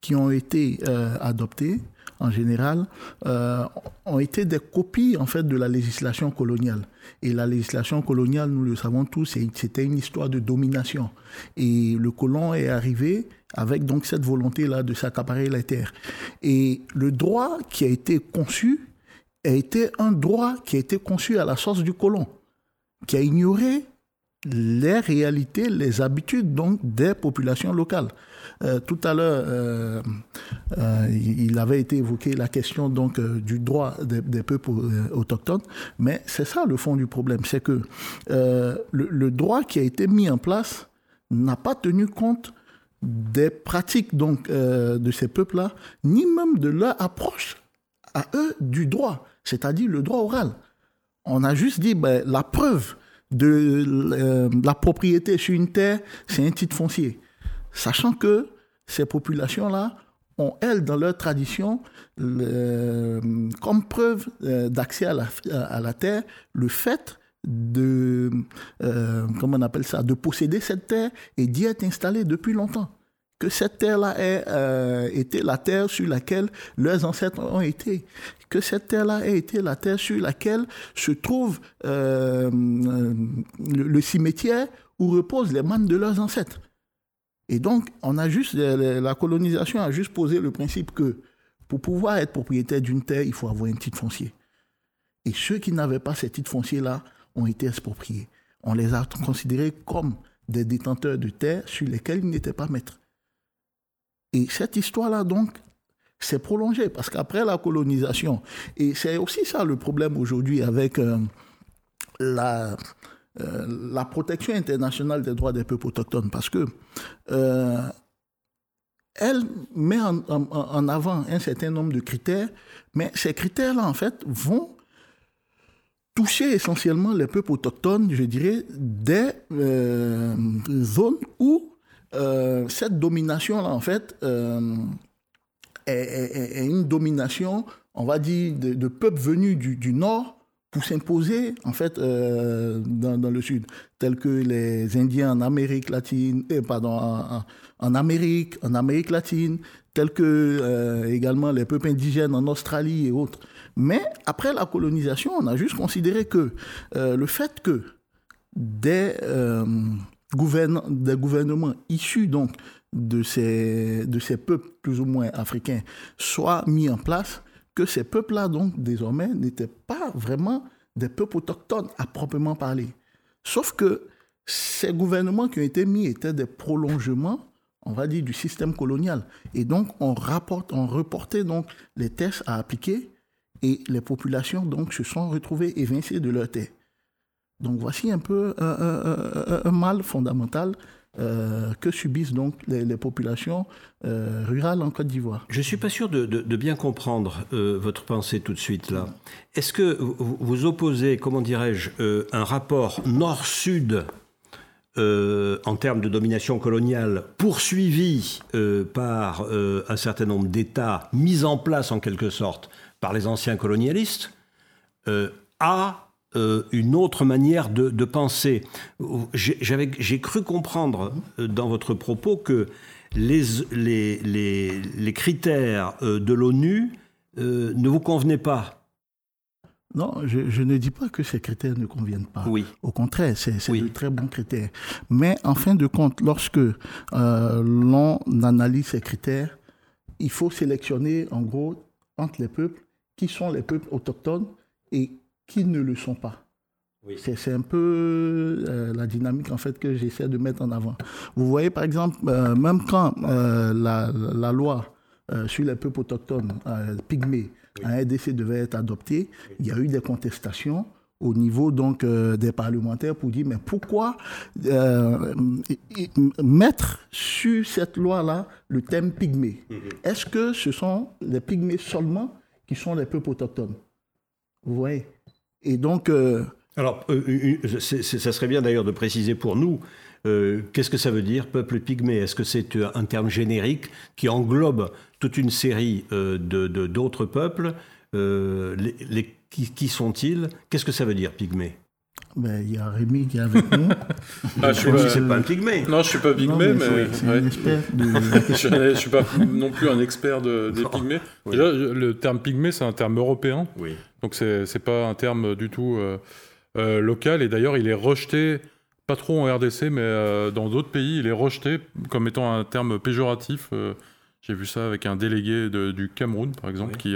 qui ont été euh, adoptées, en général, euh, ont été des copies en fait de la législation coloniale. Et la législation coloniale, nous le savons tous, c'était une histoire de domination. Et le colon est arrivé avec donc cette volonté-là de s'accaparer la terre. Et le droit qui a été conçu a été un droit qui a été conçu à la source du colon, qui a ignoré les réalités, les habitudes donc des populations locales. Euh, tout à l'heure, euh, euh, il avait été évoqué la question donc du droit des, peuples autochtones, mais c'est ça le fond du problème, c'est que le, droit qui a été mis en place n'a pas tenu compte des pratiques donc de ces peuples-là, ni même de leur approche à eux du droit, c'est-à-dire le droit oral. On a juste dit ben, la preuve de la propriété sur une terre, c'est un titre foncier sachant que ces populations-là ont, elles, dans leur tradition, comme preuve euh, d'accès à la, terre, le fait de, euh, on appelle ça, de posséder cette terre et d'y être installé depuis longtemps. Que cette terre-là ait euh, été la terre sur laquelle leurs ancêtres ont été. Cette terre-là ait été la terre sur laquelle se trouve le cimetière où reposent les mânes de leurs ancêtres. Et donc, on a juste, la colonisation a juste posé le principe que pour pouvoir être propriétaire d'une terre, il faut avoir un titre foncier. Et ceux qui n'avaient pas ces titres fonciers-là ont été expropriés. On les a considérés comme des détenteurs de terres sur lesquelles ils n'étaient pas maîtres. Et cette histoire-là, donc, s'est prolongée parce qu'après la colonisation, et c'est aussi ça le problème aujourd'hui avec euh, la, euh, la protection internationale des droits des peuples autochtones parce que euh, elle met en, avant un certain nombre de critères, mais ces critères-là, en fait, vont toucher essentiellement les peuples autochtones, je dirais, des zones où cette domination-là, en fait, est, une domination, on va dire, de, peuples venus du, nord pour s'imposer en fait euh, dans, le sud, tels que les Indiens en Amérique latine, euh, pardon, en, Amérique, en Amérique latine, tels que euh, également les peuples indigènes en Australie et autres. Mais après la colonisation, on a juste considéré que le fait que des gouvernements issus donc de ces, de ces peuples plus ou moins africains soient mis en place, que ces peuples-là, donc, désormais, n'étaient pas vraiment des peuples autochtones à proprement parler. Sauf que ces gouvernements qui ont été mis étaient des prolongements, on va dire, du système colonial. Et donc, on, rapporte, on reportait donc les tests à appliquer et les populations donc se sont retrouvées évincées de leur terre. Donc, voici un peu un mal fondamental euh, que subissent donc les, populations euh, rurales en Côte d'Ivoire. Je ne suis pas sûr de, bien comprendre euh, votre pensée tout de suite là. Est-ce que vous, opposez, comment dirais-je, un rapport nord-sud en termes de domination coloniale poursuivi par un certain nombre d'États mis en place en quelque sorte par les anciens colonialistes à euh, une autre manière de, penser. J'ai cru comprendre euh, dans votre propos que les, les, critères euh, de l'ONU ne vous convenaient pas. Non, je, ne dis pas que ces critères ne conviennent pas. Oui. Au contraire, c'est de très bons critères. Mais en fin de compte, lorsque l'on analyse ces critères, il faut sélectionner en gros entre les peuples qui sont les peuples autochtones et qui ne le sont pas. C'est un peu euh, la dynamique en fait que j'essaie de mettre en avant. Vous voyez par exemple, euh, même quand euh, la, la, loi sur les peuples autochtones pygmées un RDC devait être adoptée, il y a eu des contestations au niveau donc des parlementaires pour dire mais pourquoi mettre sur cette loi-là le thème pygmée? Mhm. Est-ce que ce sont les pygmées seulement qui sont les peuples autochtones? Vous voyez? Et donc. Euh, Alors, euh, ça serait bien d'ailleurs de préciser pour nous euh, qu'est-ce que ça veut dire peuple pygmée? Est-ce que c'est un terme générique qui englobe toute une série de d'autres peuples les, Qui, sont-ils? Qu'est-ce que ça veut dire pygmée? Il y a Rémi qui est avec nous. [LAUGHS] Ah, je suis c'est pas un pygmée. Non, je suis pas pygmée, mais, c'est un expert de. [LAUGHS] je, ne suis pas non plus un expert de, des pygmées. Déjà, le terme pygmée, c'est un terme européen. Oui. Donc c'est c'est pas un terme du tout euh, euh, local. Et d'ailleurs, il est rejeté, pas trop en RDC, mais euh, dans d'autres pays, il est rejeté comme étant un terme péjoratif. J'ai vu ça avec un délégué du Cameroun, par exemple, qui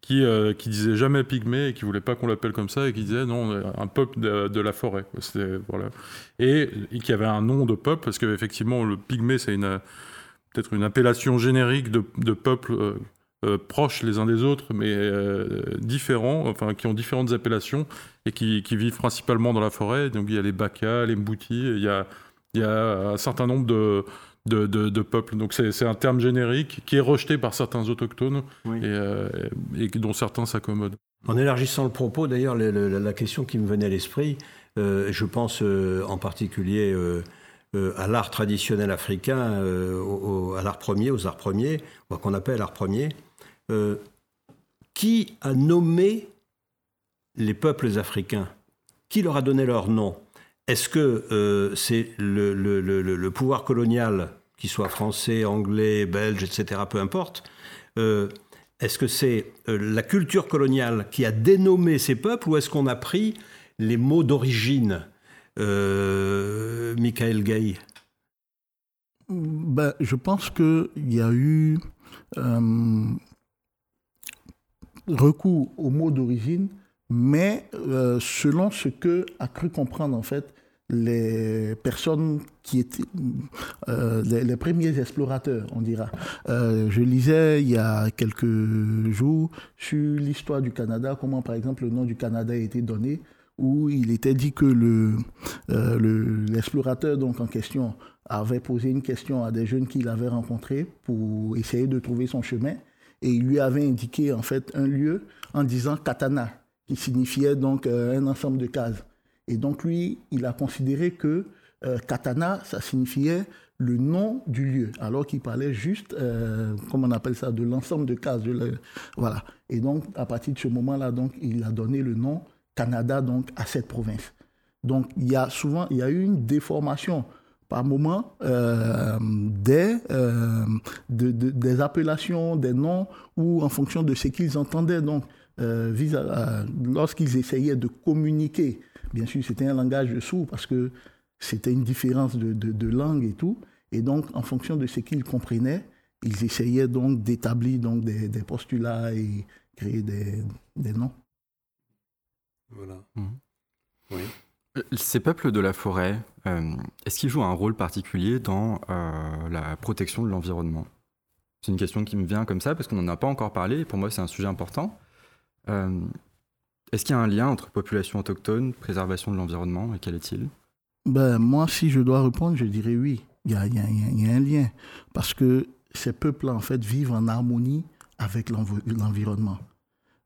qui, euh, qui disait jamais pygmée et qui voulait pas qu'on l'appelle comme ça et qui disait non, un peuple de, la forêt. Et, qui avait un nom de peuple parce qu'effectivement, le pygmée, c'est peut-être une appellation générique de, peuples euh, euh, proches les uns des autres, mais différents, enfin, qui ont différentes appellations et qui, vivent principalement dans la forêt. Donc il y a les Baka, les Mbouti, il y a un certain nombre de de, peuples. Donc c'est un terme générique qui est rejeté par certains autochtones euh, et, dont certains s'accommodent. En élargissant le propos, d'ailleurs, la question qui me venait à l'esprit, euh, je pense euh, en particulier à l'art traditionnel africain, à l'art premier, aux arts premiers, qu'on appelle art premier. qui a nommé les peuples africains? Qui leur a donné leur nom? Est-ce que c'est le, pouvoir colonial qu'il soit français, anglais, belge, etc., peu importe, euh, est-ce que c'est euh, la culture coloniale qui a dénommé ces peuples ou est-ce qu'on a pris les mots d'origine euh, Michael Gay? Ben, Je pense qu'il y a eu recours aux mots d'origine, mais selon ce que a cru comprendre en fait les personnes qui étaient euh, les, premiers explorateurs, on dira. Euh, je lisais il y a quelques jours sur l'histoire du Canada, comment par exemple le nom du Canada a été donné, où il était dit que euh, l'explorateur en question avait posé une question à des jeunes qu'il avait rencontrés pour essayer de trouver son chemin, et il lui avait indiqué en fait un lieu en disant katana, qui signifiait donc un ensemble de cases. Et donc lui, il a considéré que euh, katana, ça signifiait le nom du lieu, alors qu'il parlait juste, euh, comment on appelle ça, de l'ensemble de cases. voilà. Et donc, à partir de ce moment-là, donc, il a donné le nom Canada donc, à cette province. Donc, il y a souvent, il y a eu une déformation par moment euh, des, des appellations, des noms, ou en fonction de ce qu'ils entendaient. Donc, lorsqu'ils essayaient de communiquer Bien sûr, c'était un langage de sourds parce que c'était une différence de, langue et tout. Et donc, en fonction de ce qu'ils comprenaient, ils essayaient donc d'établir donc des, postulats et créer des, noms. Voilà. Mhm. Oui. Euh, ces peuples de la forêt, euh, est-ce qu'ils jouent un rôle particulier dans euh, la protection de l'environnement? C'est une question qui me vient comme ça parce qu'on n'en a pas encore parlé. pour moi, c'est un sujet important. Est-ce qu'il y a un lien entre population autochtone, préservation de l'environnement, et quel est-il? Ben, Moi, si je dois répondre, je dirais oui. Il y a, un lien. Parce que ces peuples, en fait, vivent en harmonie avec l'environnement.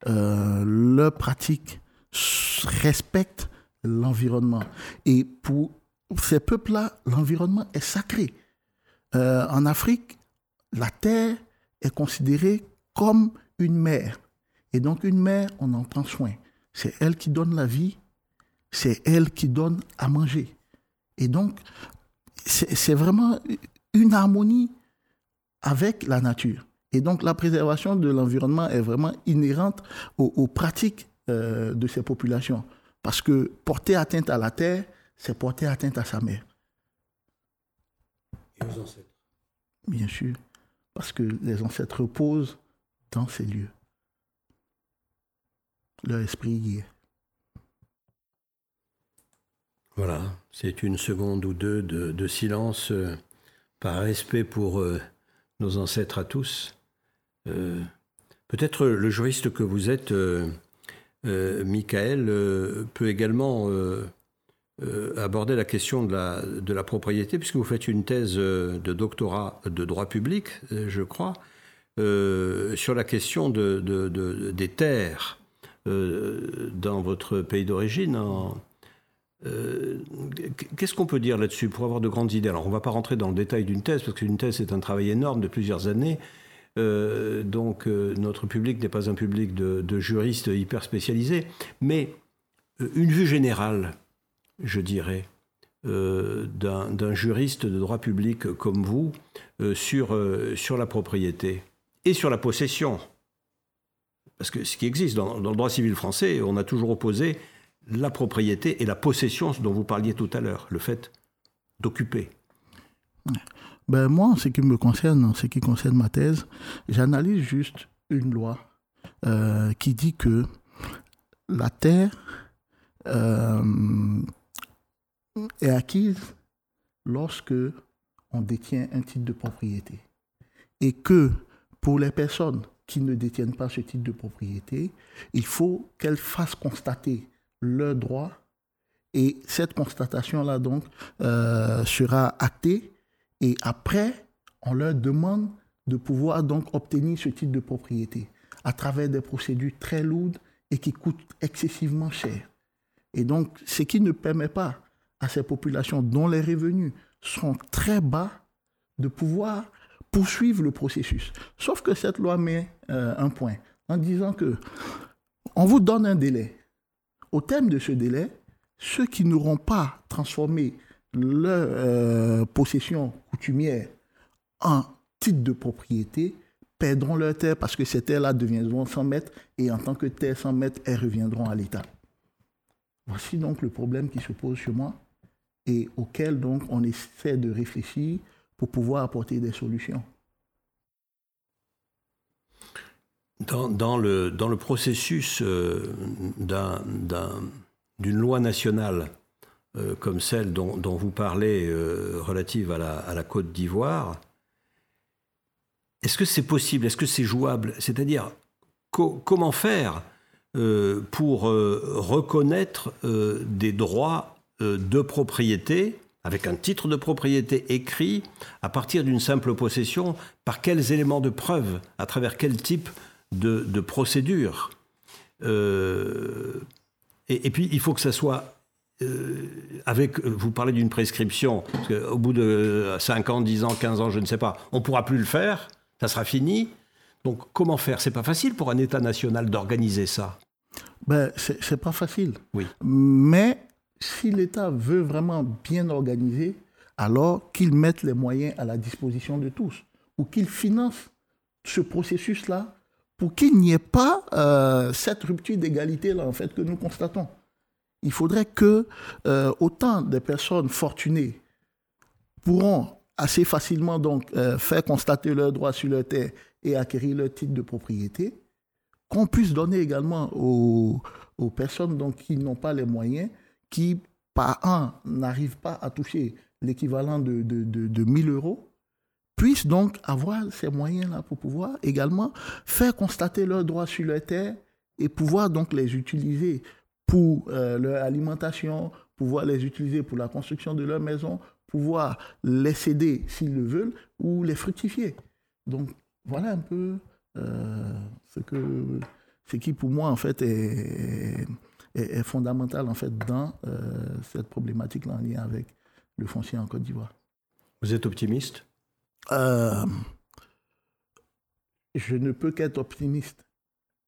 Euh, leurs pratiques respectent l'environnement. Et pour ces peuples-là, l'environnement est sacré. Euh, en Afrique, la terre est considérée comme une mère. Et donc, une mère, on en prend soin. C'est elle qui donne la vie, c'est elle qui donne à manger. Et donc, c'est vraiment une harmonie avec la nature. Et donc, la préservation de l'environnement est vraiment inhérente aux, pratiques euh, de ces populations. Parce que porter atteinte à la terre, c'est porter atteinte à sa mère. Et aux ancêtres Bien sûr. Parce que les ancêtres reposent dans ces lieux Voilà, c'est une seconde ou deux de, silence euh, par respect pour euh, nos ancêtres à tous. Euh, peut-être le juriste que vous êtes, Michael, peut également aborder la question de la, propriété, puisque vous faites une thèse de doctorat de droit public, je crois, sur la question de, des terres euh, dans votre pays d'origine. Euh, qu'est-ce qu'on peut dire là-dessus pour avoir de grandes idées? Alors, on ne va pas rentrer dans le détail d'une thèse, parce qu'une thèse, c'est un travail énorme de plusieurs années. Euh, donc, notre public n'est pas un public de, juristes hyper spécialisés. Mais une vue générale je dirais, d'un juriste de droit public comme vous sur la propriété et sur la possession Parce que ce qui existe dans, le droit civil français, on a toujours opposé la propriété et la possession, dont vous parliez tout à l'heure, le fait d'occuper. Ben moi, ce qui me concerne, ce qui concerne ma thèse, j'analyse juste une loi euh, qui dit que la terre euh, est acquise lorsque on détient un titre de propriété. Et que pour les personnes qui ne détiennent pas ce titre de propriété, il faut qu'elles fassent constater leurs droits et cette constatation-là, donc, euh, sera actée. Et après, on leur demande de pouvoir donc obtenir ce titre de propriété à travers des procédures très lourdes et qui coûtent excessivement cher. Et donc, ce qui ne permet pas à ces populations dont les revenus sont très bas de pouvoir poursuivre le processus. Sauf que cette loi met euh, un point en disant que on vous donne un délai. Au terme de ce délai, ceux qui n'auront pas transformé leur euh, possession coutumière en titre de propriété perdront leur terre parce que ces terres-là deviendront 100 mètres et en tant que terres 100 mètres, elles reviendront à l'État. Voici donc le problème qui se pose chez moi et auquel donc on essaie de réfléchir pour pouvoir apporter des solutions. Dans, le, dans le processus euh, d'un d'une loi nationale euh, comme celle dont, vous parlez euh, relative à la, Côte d'Ivoire, est-ce que c'est possible Est-ce que c'est jouable? C'est-à-dire, comment faire pour reconnaître des droits de propriété avec un titre de propriété écrit à partir d'une simple possession Par quels éléments de preuve À travers quel type de, de procédure et, puis, il faut que ça soit euh, avec, vous parlez d'une prescription, au bout de 5 ans, 10 ans, 15 ans, je ne sais pas, on ne pourra plus le faire, ça sera fini. Donc comment faire? C'est pas facile pour un État national d'organiser ça. Ben, c'est pas facile. Oui. Mais si l'État veut vraiment bien organiser, alors qu'il mette les moyens à la disposition de tous, ou qu'il finance ce processus-là pour qu'il n'y ait pas euh, cette rupture d'égalité là en fait que nous constatons. Il faudrait que euh, autant de personnes fortunées pourront assez facilement donc euh, faire constater leurs droits sur leur terre et acquérir leur titre de propriété, qu'on puisse donner également aux, personnes donc, qui n'ont pas les moyens, qui par an n'arrivent pas à toucher l'équivalent de, de, de, de 1000 euros, puissent donc avoir ces moyens-là pour pouvoir également faire constater leurs droits sur leur terre et pouvoir donc les utiliser pour euh, leur alimentation, pouvoir les utiliser pour la construction de leur maison, pouvoir les céder s'ils le veulent ou les fructifier. Donc voilà un peu euh, ce, que, ce qui pour moi en fait est, est, fondamental en fait dans euh, cette problématique en lien avec le foncier en Côte d'Ivoire. Vous êtes optimiste? Euh, je ne peux qu'être optimiste,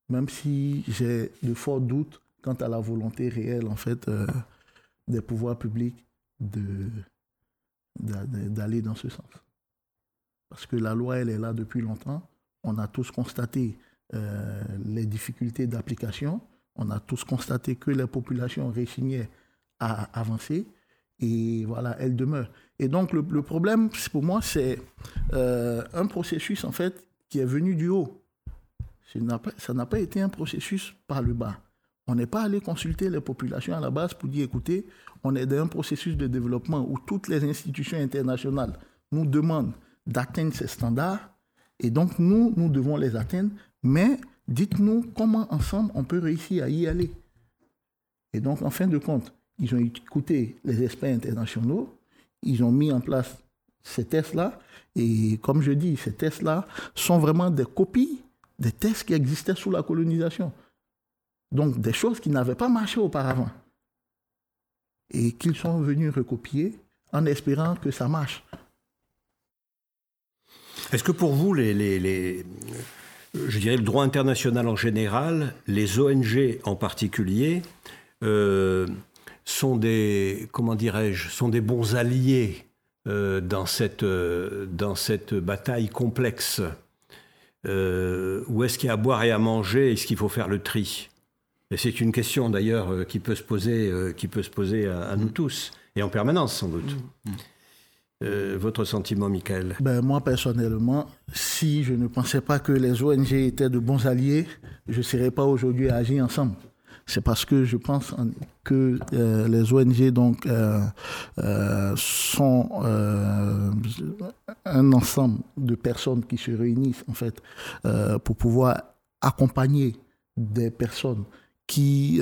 même si j'ai de forts doutes quant à la volonté réelle, en fait, euh, des pouvoirs publics de, d'aller dans ce sens. Parce que la loi, elle est là depuis longtemps. On a tous constaté euh, les difficultés d'application. On a tous constaté que les populations résignaient à avancer. Et voilà, elle demeure. Et donc, le, problème, pour moi, c'est euh, un processus, en fait, qui est venu du haut. Ça n'a pas été un processus par le bas. On n'est pas allé consulter les populations à la base pour dire, écoutez, on est dans un processus de développement où toutes les institutions internationales nous demandent d'atteindre ces standards. Et donc, nous, nous devons les atteindre. Mais dites-nous comment ensemble on peut réussir à y aller. Et donc, en fin de compte, ils ont écouté les experts internationaux, ils ont mis en place ces tests-là, et comme je dis, ces tests-là sont vraiment des copies des tests qui existaient sous la colonisation. Donc des choses qui n'avaient pas marché auparavant, et qu'ils sont venus recopier en espérant que ça marche. Est-ce que pour vous, les, je dirais le droit international en général, les ONG en particulier, euh, sont des, comment dirais-je, sont des bons alliés dans, cette, dans cette bataille complexe Où est-ce qu'il y a à boire et à manger Est-ce qu'il faut faire le tri? Et c'est une question d'ailleurs qui peut se poser, qui peut se poser à, nous tous, et en permanence sans doute. Mmh. Euh, votre sentiment, Michael? Ben, Moi, personnellement, si je ne pensais pas que les ONG étaient de bons alliés, je ne serais pas aujourd'hui à agir ensemble. C'est parce que je pense que euh, les ONG donc, euh, sont un ensemble de personnes qui se réunissent en fait, pour pouvoir accompagner des personnes qui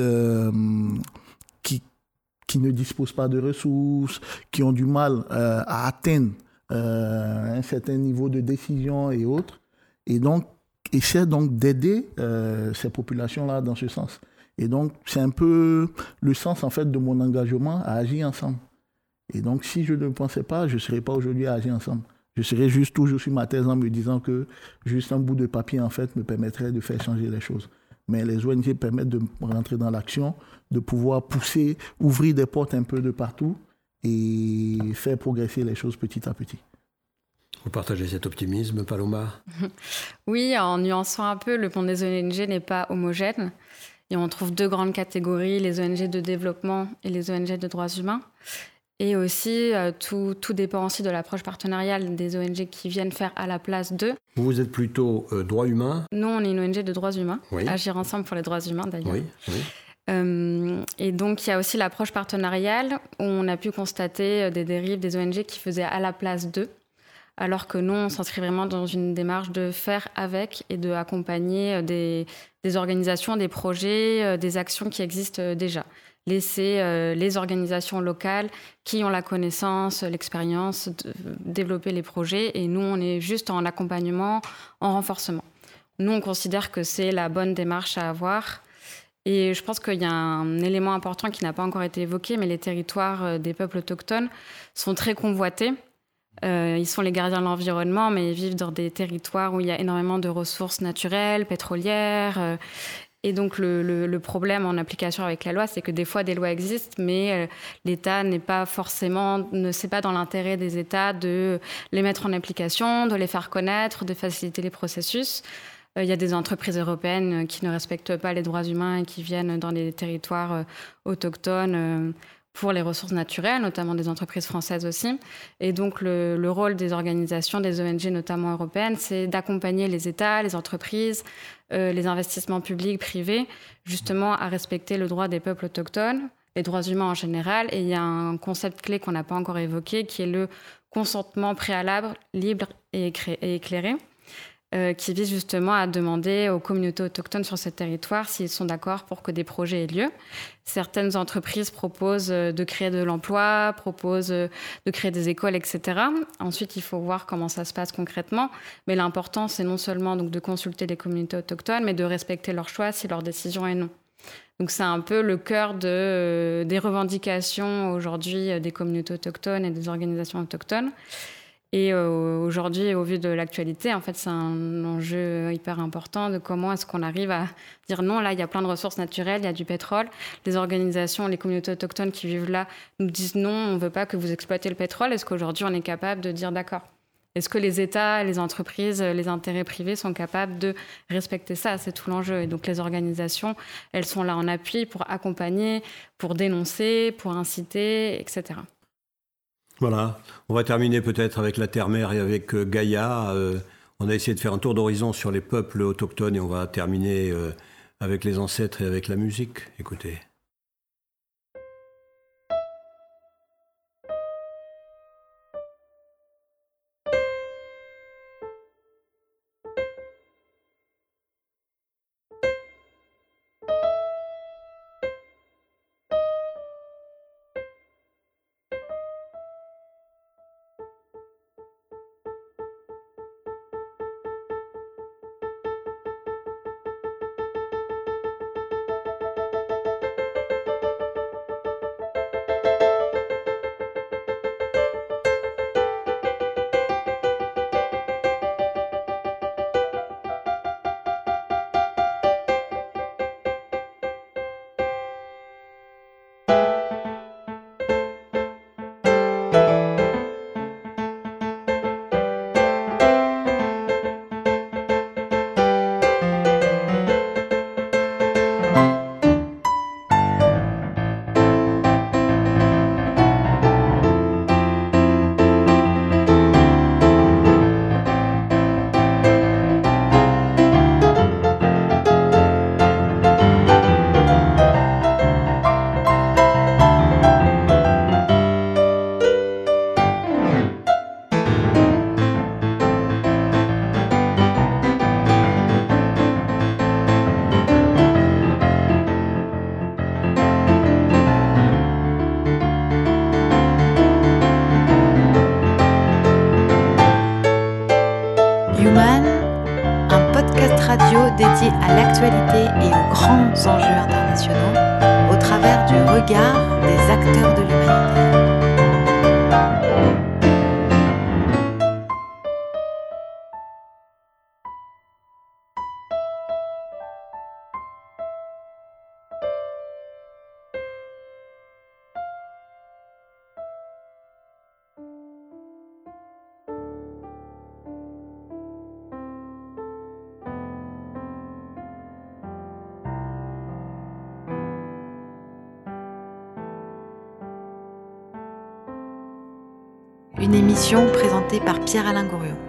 qui ne disposent pas de ressources, qui ont du mal euh, à atteindre euh, un certain niveau de décision et autres. Et donc, essaie donc d'aider euh, ces populations-là dans ce sens. Et donc, c'est un peu le sens, en fait, de mon engagement à agir ensemble. Et donc, si je ne pensais pas, je ne serais pas aujourd'hui à agir ensemble. Je serais juste toujours sur ma thèse en me disant que juste un bout de papier, en fait, me permettrait de faire changer les choses. Mais les ONG permettent de rentrer dans l'action, de pouvoir pousser, ouvrir des portes un peu de partout et faire progresser les choses petit à petit. Vous partagez cet optimisme, Paloma? [LAUGHS] Oui, en nuançant un peu, le pont des ONG n'est pas homogène. Et on trouve deux grandes catégories, les ONG de développement et les ONG de droits humains. Et aussi, euh, tout, tout, dépend aussi de l'approche partenariale des ONG qui viennent faire à la place d'eux. Vous êtes plutôt euh, droits humains Nous, on est une ONG de droits humains. Agir ensemble pour les droits humains, d'ailleurs. Oui, euh, et donc, il y a aussi l'approche partenariale où on a pu constater des dérives des ONG qui faisaient à la place d'eux, alors que nous, on s'inscrit vraiment dans une démarche de faire avec et de accompagner des, des organisations, des projets, des actions qui existent déjà laisser euh, les organisations locales qui ont la connaissance, l'expérience, développer les projets. Et nous, on est juste en accompagnement, en renforcement. Nous, on considère que c'est la bonne démarche à avoir. Et je pense qu'il y a un élément important qui n'a pas encore été évoqué, mais les territoires euh, des peuples autochtones sont très convoités. Euh, ils sont les gardiens de l'environnement, mais ils vivent dans des territoires où il y a énormément de ressources naturelles, pétrolières, et donc le, problème en application avec la loi, c'est que des fois des lois existent, mais euh, l'État n'est pas forcément, ne sait pas dans l'intérêt des États de les mettre en application, de les faire connaître, de faciliter les processus. Euh, il y a des entreprises européennes qui ne respectent pas les droits humains et qui viennent dans des territoires euh, autochtones pour les ressources naturelles, notamment des entreprises françaises aussi. Et donc le, rôle des organisations, des ONG notamment européennes, c'est d'accompagner les États, les entreprises, euh, les investissements publics, privés, justement à respecter le droit des peuples autochtones, les droits humains en général. Et il y a un concept clé qu'on n'a pas encore évoqué, qui est le consentement préalable, libre et éclairé. Euh, qui vise justement à demander aux communautés autochtones sur ce territoire s'ils sont d'accord pour que des projets aient lieu. Certaines entreprises proposent euh, de créer de l'emploi, proposent euh, de créer des écoles, etc. Ensuite, il faut voir comment ça se passe concrètement. Mais l'important, c'est non seulement donc de consulter les communautés autochtones, mais de respecter leur choix si leur décision est non. Donc c'est un peu le cœur de, des revendications aujourd'hui des communautés autochtones et des organisations autochtones. Et euh, aujourd'hui, au vu de l'actualité, en fait, c'est un enjeu hyper important de comment est-ce qu'on arrive à dire non, là, il y a plein de ressources naturelles, il y a du pétrole. Les organisations, les communautés autochtones qui vivent là nous disent non, on ne veut pas que vous exploitez le pétrole. Est-ce qu'aujourd'hui, on est capable de dire d'accord? Est-ce que les États, les entreprises, les intérêts privés sont capables de respecter ça? C'est tout l'enjeu. Et donc, les organisations, elles sont là en appui pour accompagner, pour dénoncer, pour inciter, etc. Voilà, on va terminer peut-être avec la terre-mère et avec euh, Gaïa. Euh, on a essayé de faire un tour d'horizon sur les peuples autochtones et on va terminer euh, avec les ancêtres et avec la musique. Écoutez. Par Pierre-Alain Gouriot.